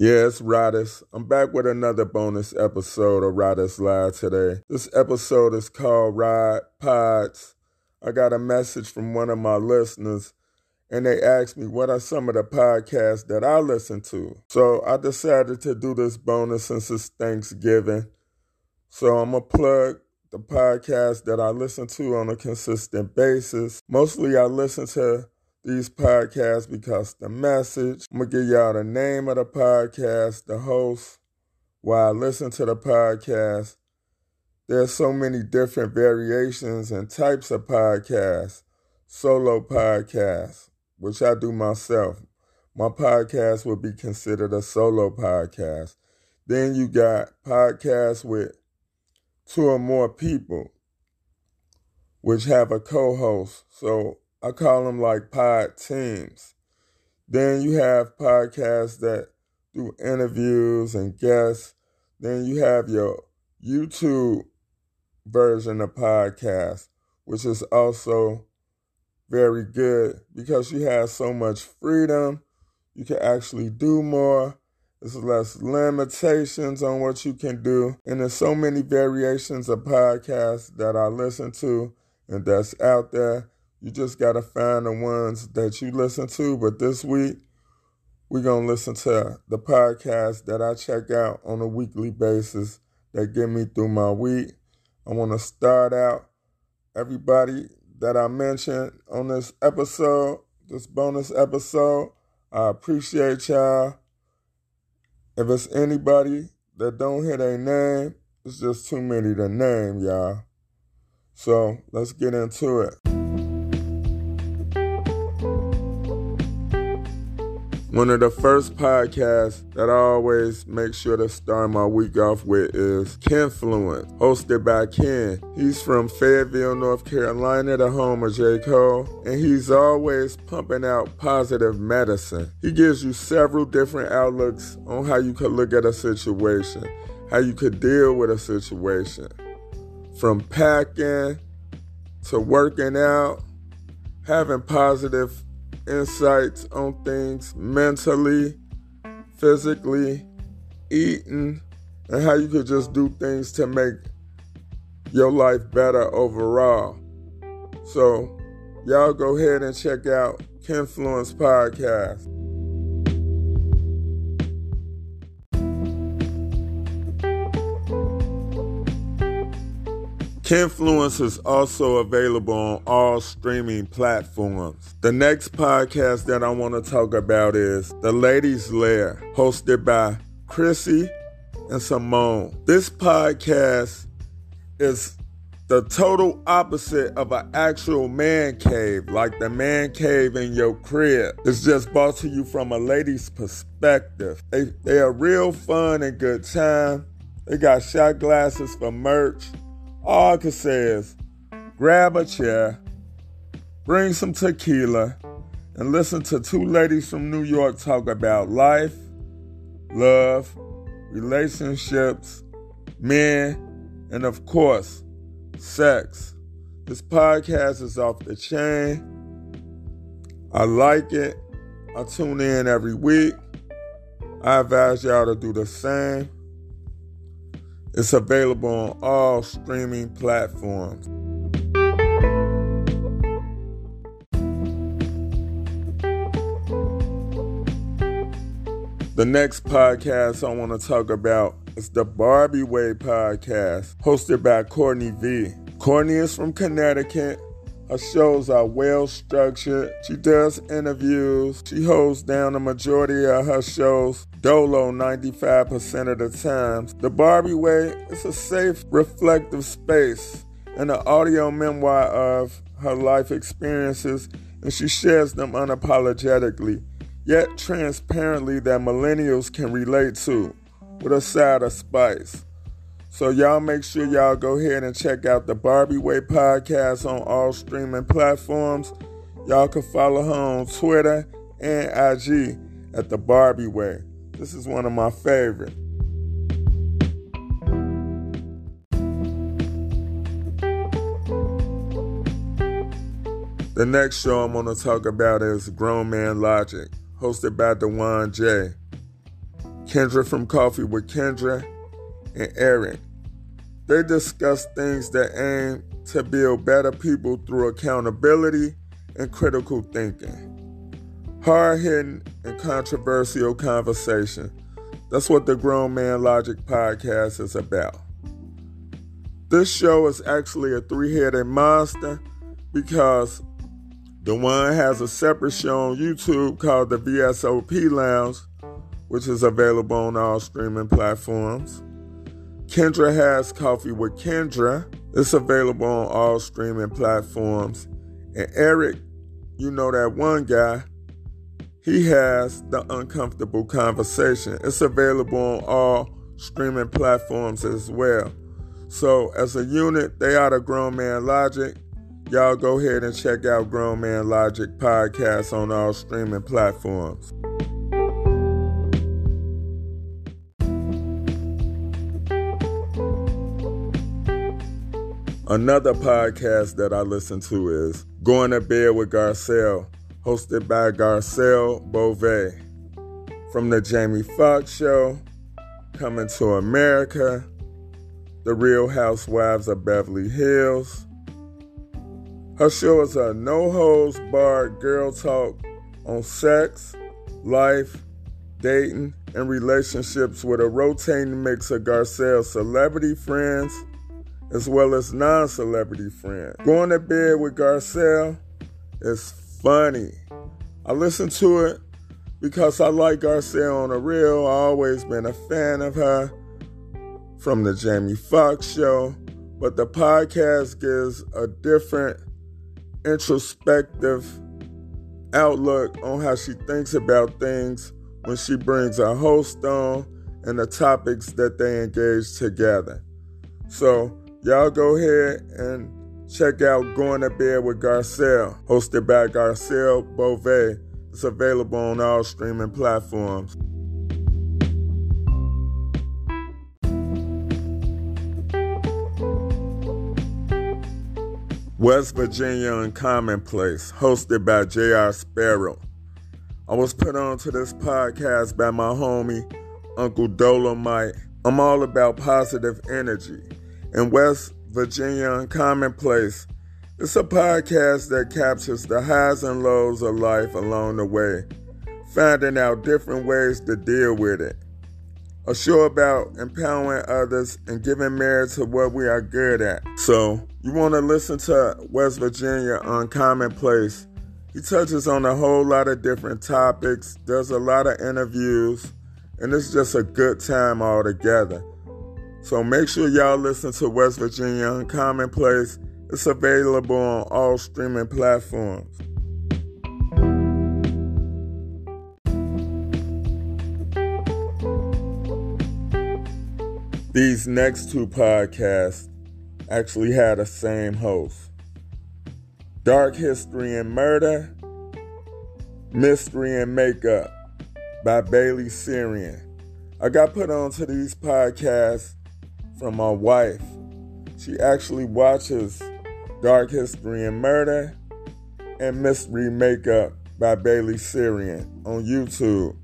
Yeah, it's Rodis. I'm back with another bonus episode of Rodis Live today. This episode is called Ride Pods. I got a message from one of my listeners, and they asked me what are some of the podcasts that I listen to. So I decided to do this bonus since it's Thanksgiving. So I'm going to plug the podcast that I listen to on a consistent basis. Mostly I listen to these podcasts because the message. I'm gonna give y'all the name of the podcast, the host, while I listen to the podcast. There's so many different variations and types of podcasts. Solo podcasts, which I do myself. My podcast would be considered a solo podcast. Then you got podcasts with two or more people, which have a co-host. So I call them like pod teams. Then you have podcasts that do interviews and guests. Then you have your YouTube version of podcast, which is also very good because you have so much freedom. You can actually do more. There's less limitations on what you can do. And there's so many variations of podcasts that I listen to and that's out there you just got to find the ones that you listen to. But this week, we're going to listen to the podcast that I check out on a weekly basis that get me through my week. I want to start out everybody that I mentioned on this episode, this bonus episode. I appreciate y'all. If it's anybody that don't hit a name, it's just too many to name, y'all. So let's get into it. One of the first podcasts that I always make sure to start my week off with is Kenfluence, hosted by Ken. He's from Fayetteville, North Carolina, the home of J. Cole, and he's always pumping out positive medicine. He gives you several different outlooks on how you could look at a situation, how you could deal with a situation. From packing to working out, having positive insights on things mentally, physically, eating, and how you could just do things to make your life better overall. So, y'all go ahead and check out Kenfluence Podcast. Kenfluence is also available on all streaming platforms. The next podcast that I want to talk about is The Ladies Lair, hosted by Chrissy and Simone. This podcast is the total opposite of an actual man cave, like the man cave in your crib. It's just brought to you from a lady's perspective. They, they are real fun and good time. They got shot glasses for merch. All I can say is grab a chair, bring some tequila, and listen to two ladies from New York talk about life, love, relationships, men, and of course, sex. This podcast is off the chain. I like it. I tune in every week. I advise y'all to do the same. It's available on all streaming platforms. The next podcast I want to talk about is the Barbie Way podcast, hosted by Courtney V. Courtney is from Connecticut her shows are well structured. She does interviews. She holds down the majority of her shows dolo 95% of the times. The Barbie Way is a safe, reflective space and an audio memoir of her life experiences, and she shares them unapologetically, yet transparently that millennials can relate to, with a side of spice. So y'all make sure y'all go ahead and check out the Barbie Way podcast on all streaming platforms. Y'all can follow her on Twitter and IG at the Barbie Way. This is one of my favorite. The next show I'm going to talk about is Grown Man Logic, hosted by Dewan J. Kendra from Coffee with Kendra, and Eric. They discuss things that aim to build better people through accountability and critical thinking. Hard hitting and controversial conversation. That's what the Grown Man Logic podcast is about. This show is actually a three headed monster because the one has a separate show on YouTube called the VSOP Lounge, which is available on all streaming platforms. Kendra has Coffee with Kendra. It's available on all streaming platforms. And Eric, you know that one guy, he has The Uncomfortable Conversation. It's available on all streaming platforms as well. So, as a unit, they are the Grown Man Logic. Y'all go ahead and check out Grown Man Logic podcast on all streaming platforms. Another podcast that I listen to is Going to Bed with Garcelle, hosted by Garcelle Beauvais. From the Jamie Foxx Show, Coming to America, The Real Housewives of Beverly Hills. Her show is a no holds barred girl talk on sex, life, dating, and relationships with a rotating mix of Garcelle's celebrity friends as well as non celebrity friends. Going to bed with Garcelle is funny. I listen to it because I like Garcelle on the real. I always been a fan of her from the Jamie Foxx show, but the podcast gives a different introspective outlook on how she thinks about things when she brings a host on and the topics that they engage together. So Y'all go ahead and check out Going to Bed with Garcelle, hosted by Garcelle Beauvais. It's available on all streaming platforms. West Virginia and Uncommonplace, hosted by J.R. Sparrow. I was put onto this podcast by my homie, Uncle Dolomite. I'm all about positive energy And West Virginia Uncommonplace. It's a podcast that captures the highs and lows of life along the way, finding out different ways to deal with it. A show about empowering others and giving merit to what we are good at. So, you want to listen to West Virginia Uncommonplace. He touches on a whole lot of different topics, does a lot of interviews, and it's just a good time altogether. So make sure y'all listen to West Virginia Uncommonplace. It's available on all streaming platforms. These next two podcasts actually had the same host. Dark History and Murder, Mystery and Makeup by Bailey Sarian. I got put onto these podcasts from my wife. She actually watches Dark History and Murder and Mystery Makeup by Bailey Sarian on YouTube.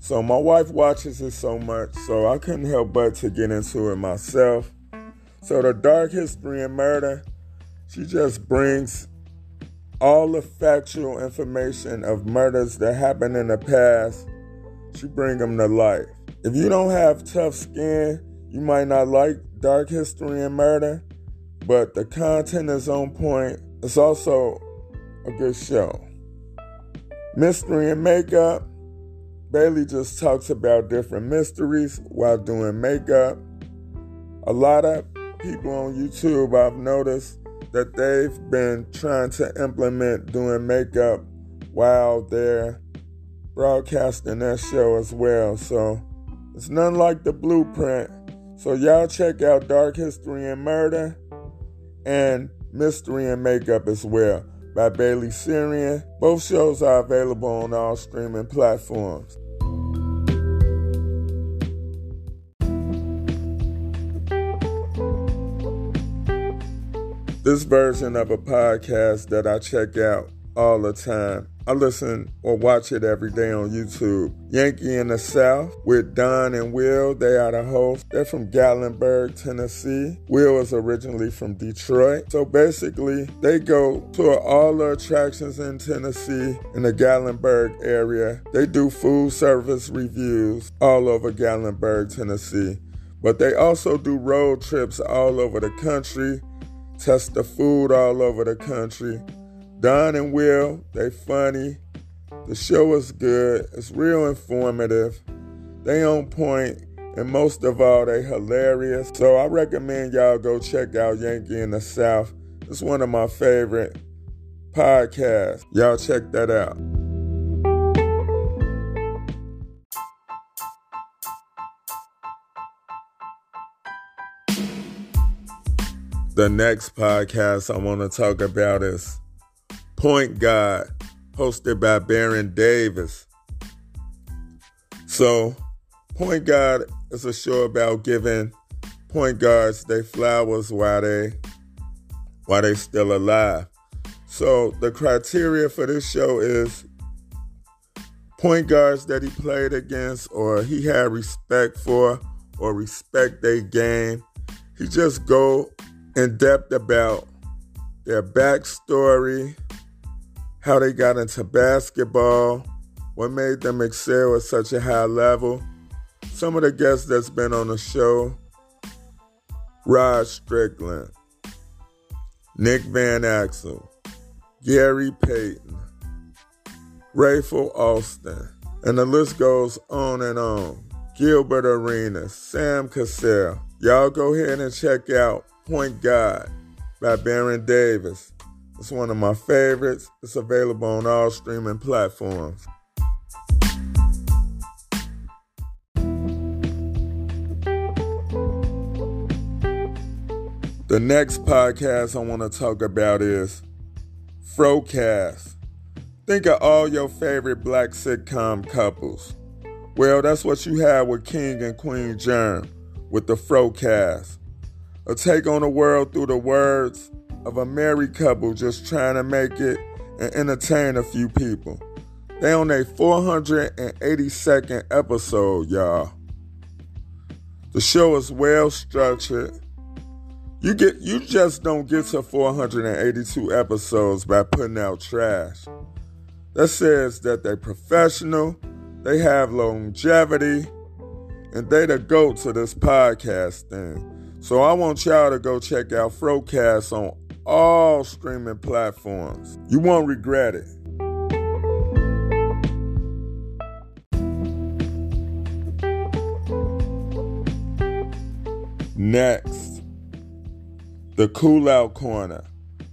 So my wife watches it so much, so I couldn't help but to get into it myself. So the Dark History and Murder, she just brings all the factual information of murders that happened in the past. She bring them to life. If you don't have tough skin, you might not like dark history and murder, but the content is on point. It's also a good show. Mystery and makeup. Bailey just talks about different mysteries while doing makeup. A lot of people on YouTube I've noticed that they've been trying to implement doing makeup while they're broadcasting their show as well. So it's nothing like the blueprint so y'all check out Dark History and Murder and Mystery and Makeup as well by Bailey Sarian. Both shows are available on all streaming platforms. This version of a podcast that I check out all the time. I listen or watch it every day on YouTube. Yankee in the South with Don and Will. They are the hosts. They're from Gatlinburg, Tennessee. Will is originally from Detroit. So basically, they go to all the attractions in Tennessee in the Gatlinburg area. They do food service reviews all over Gatlinburg, Tennessee. But they also do road trips all over the country, test the food all over the country. Don and Will, they funny. The show is good. It's real informative. They on point, and most of all, they hilarious. So I recommend y'all go check out Yankee in the South. It's one of my favorite podcasts. Y'all check that out. The next podcast I want to talk about is Point Guard, hosted by Baron Davis. So, Point Guard is a show about giving point guards their flowers while they while they still alive. So the criteria for this show is point guards that he played against or he had respect for or respect their game. He just go in depth about their backstory, how they got into basketball, what made them excel at such a high level. Some of the guests that's been on the show Rod Strickland, Nick Van Exel, Gary Payton, Rafer Alston, and the list goes on and on. Gilbert Arenas, Sam Cassell. Y'all go ahead and check out Point Guard by Baron Davis. It's one of my favorites. It's available on all streaming platforms. The next podcast I want to talk about is Frocast. Think of all your favorite black sitcom couples. Well, that's what you have with King and Queen Germ with the Frocast a take on the world through the words of a married couple just trying to make it and entertain a few people. They on a 482nd episode, y'all. The show is well structured. You get you just don't get to 482 episodes by putting out trash. That says that they're professional, they have longevity, and they the goat to this podcast thing. So I want y'all to go check out Frocast on all streaming platforms. You won't regret it. Next, the Cool Out Corner,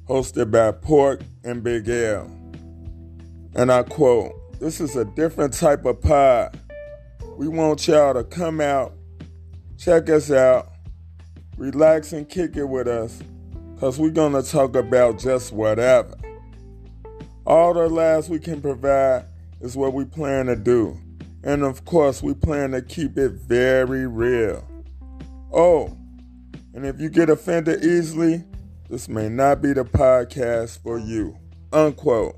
hosted by Pork and Big L. And I quote, This is a different type of pod. We want y'all to come out, check us out, relax and kick it with us because we're going to talk about just whatever. All the laughs we can provide is what we plan to do. And of course, we plan to keep it very real. Oh, and if you get offended easily, this may not be the podcast for you. Unquote.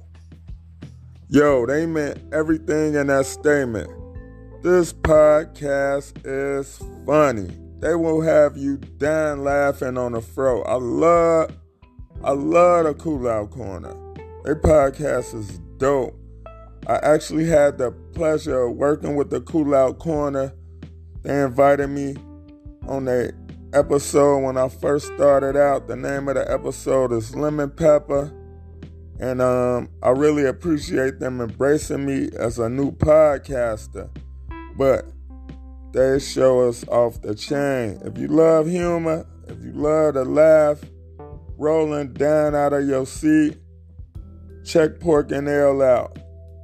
Yo, they meant everything in that statement. This podcast is funny. They will have you dying laughing on the fro. I love, I love the Cool Out Corner. Their podcast is dope. I actually had the pleasure of working with the Cool Out Corner. They invited me on a episode when I first started out. The name of the episode is Lemon Pepper. And um, I really appreciate them embracing me as a new podcaster. But they show us off the chain. If you love humor, if you love to laugh, rolling down out of your seat, check Pork and Ale out.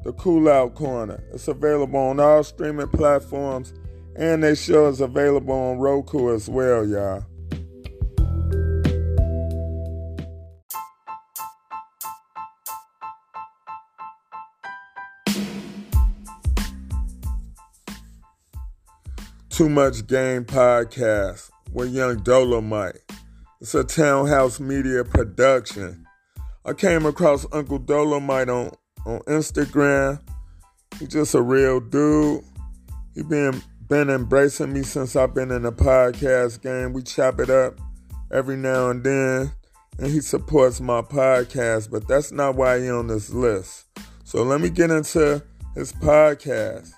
The Cool Out Corner. It's available on all streaming platforms, and they show is available on Roku as well, y'all. Too Much Game podcast with Young Dolomite. It's a Townhouse Media production. I came across Uncle Dolomite on, on Instagram. He's just a real dude. He been been embracing me since I've been in the podcast game. We chop it up every now and then, and he supports my podcast, but that's not why he on this list. So let me get into his podcast.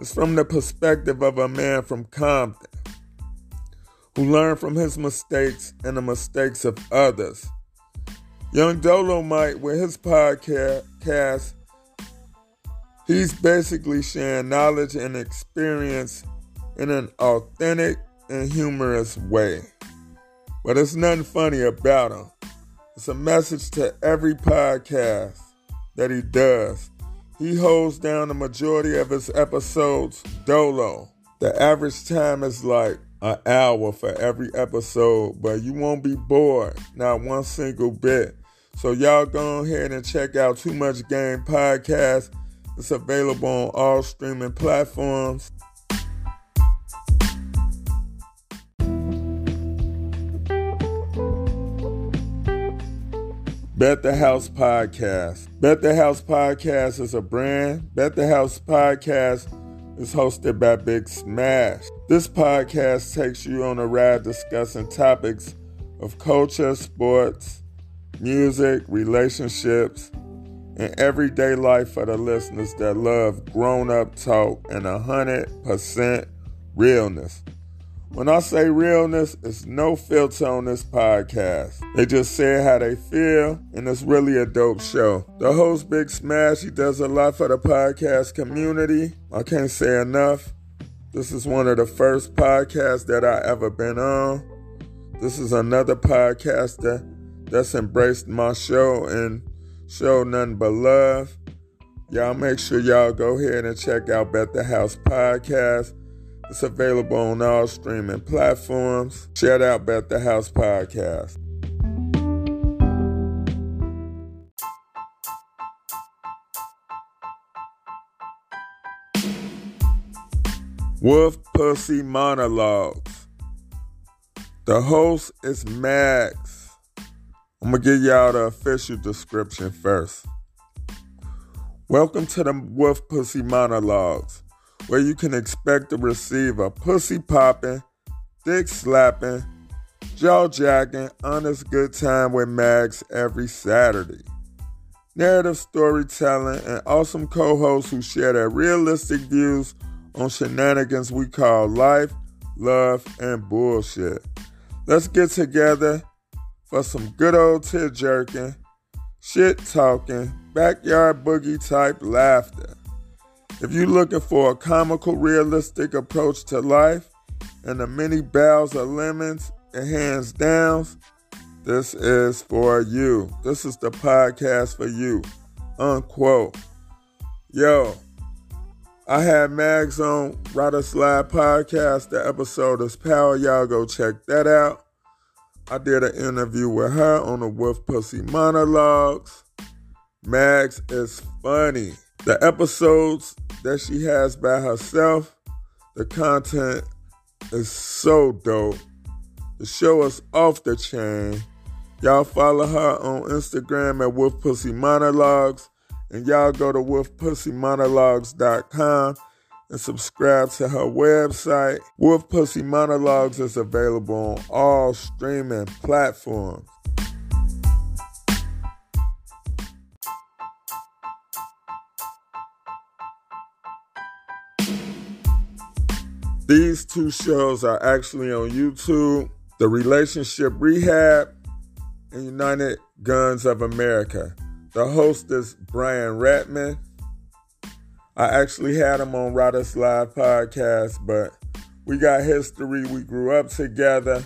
It's from the perspective of a man from Compton who learned from his mistakes and the mistakes of others. Young Dolomite, with his podcast, he's basically sharing knowledge and experience in an authentic and humorous way. But there's nothing funny about him. It's a message to every podcast that he does. He holds down the majority of his episodes dolo. The average time is like an hour for every episode, but you won't be bored, not one single bit. So y'all go ahead and check out Too Much Game Podcast. It's available on all streaming platforms. Bet the House Podcast. Bet the House Podcast is a brand. Bet the House Podcast is hosted by Big Smash. This podcast takes you on a ride discussing topics of culture, sports, music, relationships, and everyday life for the listeners that love grown up talk and 100% realness. When I say realness, it's no filter on this podcast. They just say how they feel, and it's really a dope show. The host, Big Smash, he does a lot for the podcast community. I can't say enough. This is one of the first podcasts that I ever been on. This is another podcaster that's embraced my show and show nothing but love. Y'all make sure y'all go ahead and check out Bet the House Podcast. It's available on all streaming platforms. Shout out Bet the House Podcast. Wolf Pussy Monologues. The host is Mags. I'm gonna give y'all the official description first. Welcome to the Wolf Pussy Monologues where you can expect to receive a pussy popping, dick slapping, jaw jacking, honest good time with Mags every Saturday. Narrative storytelling and awesome co hosts who share their realistic views on shenanigans we call life, love, and bullshit. Let's get together for some good old tear jerking, shit talking, backyard boogie type laughter. If you're looking for a comical, realistic approach to life and the many bows of lemons and hands downs, this is for you. This is the podcast for you. Unquote. Yo, I had Mags on Riders Live Podcast. The episode is Power. Y'all go check that out. I did an interview with her on the Wolf Pussy Monologues. Mags is funny. The episodes that she has by herself, the content is so dope. The show is off the chain. Y'all follow her on Instagram at Wolf Pussy Monologues. And y'all go to wolfpussymonologues.com and subscribe to her website. Wolf Pussy Monologues is available on all streaming platforms. These two shows are actually on YouTube The Relationship Rehab and United Guns of America. The host is Brian Ratman. I actually had him on Riders Live podcast, but we got history. We grew up together.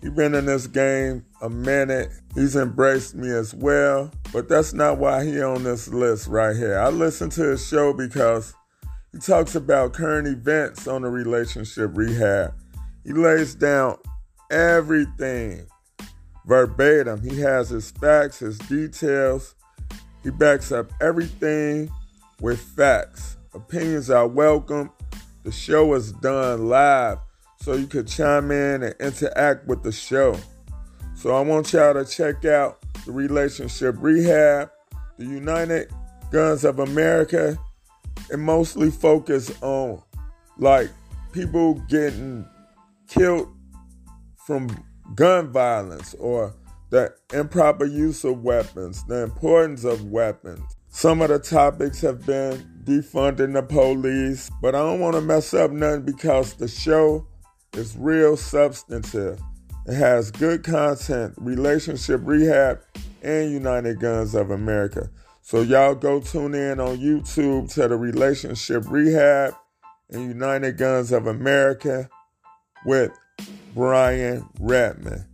He's been in this game a minute. He's embraced me as well, but that's not why he on this list right here. I listen to his show because he talks about current events on the relationship rehab. He lays down everything verbatim. He has his facts, his details. He backs up everything with facts. Opinions are welcome. The show is done live, so you could chime in and interact with the show. So I want y'all to check out the relationship rehab, the United Guns of America, it mostly focus on like people getting killed from gun violence or the improper use of weapons, the importance of weapons. Some of the topics have been defunding the police, but I don't want to mess up nothing because the show is real substantive. It has good content, relationship rehab, and United Guns of America. So y'all go tune in on YouTube to the relationship rehab and United Guns of America with Brian Redman.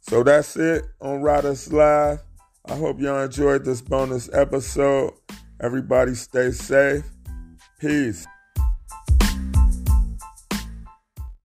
So that's it on Riders Live. I hope y'all enjoyed this bonus episode. Everybody stay safe. Peace.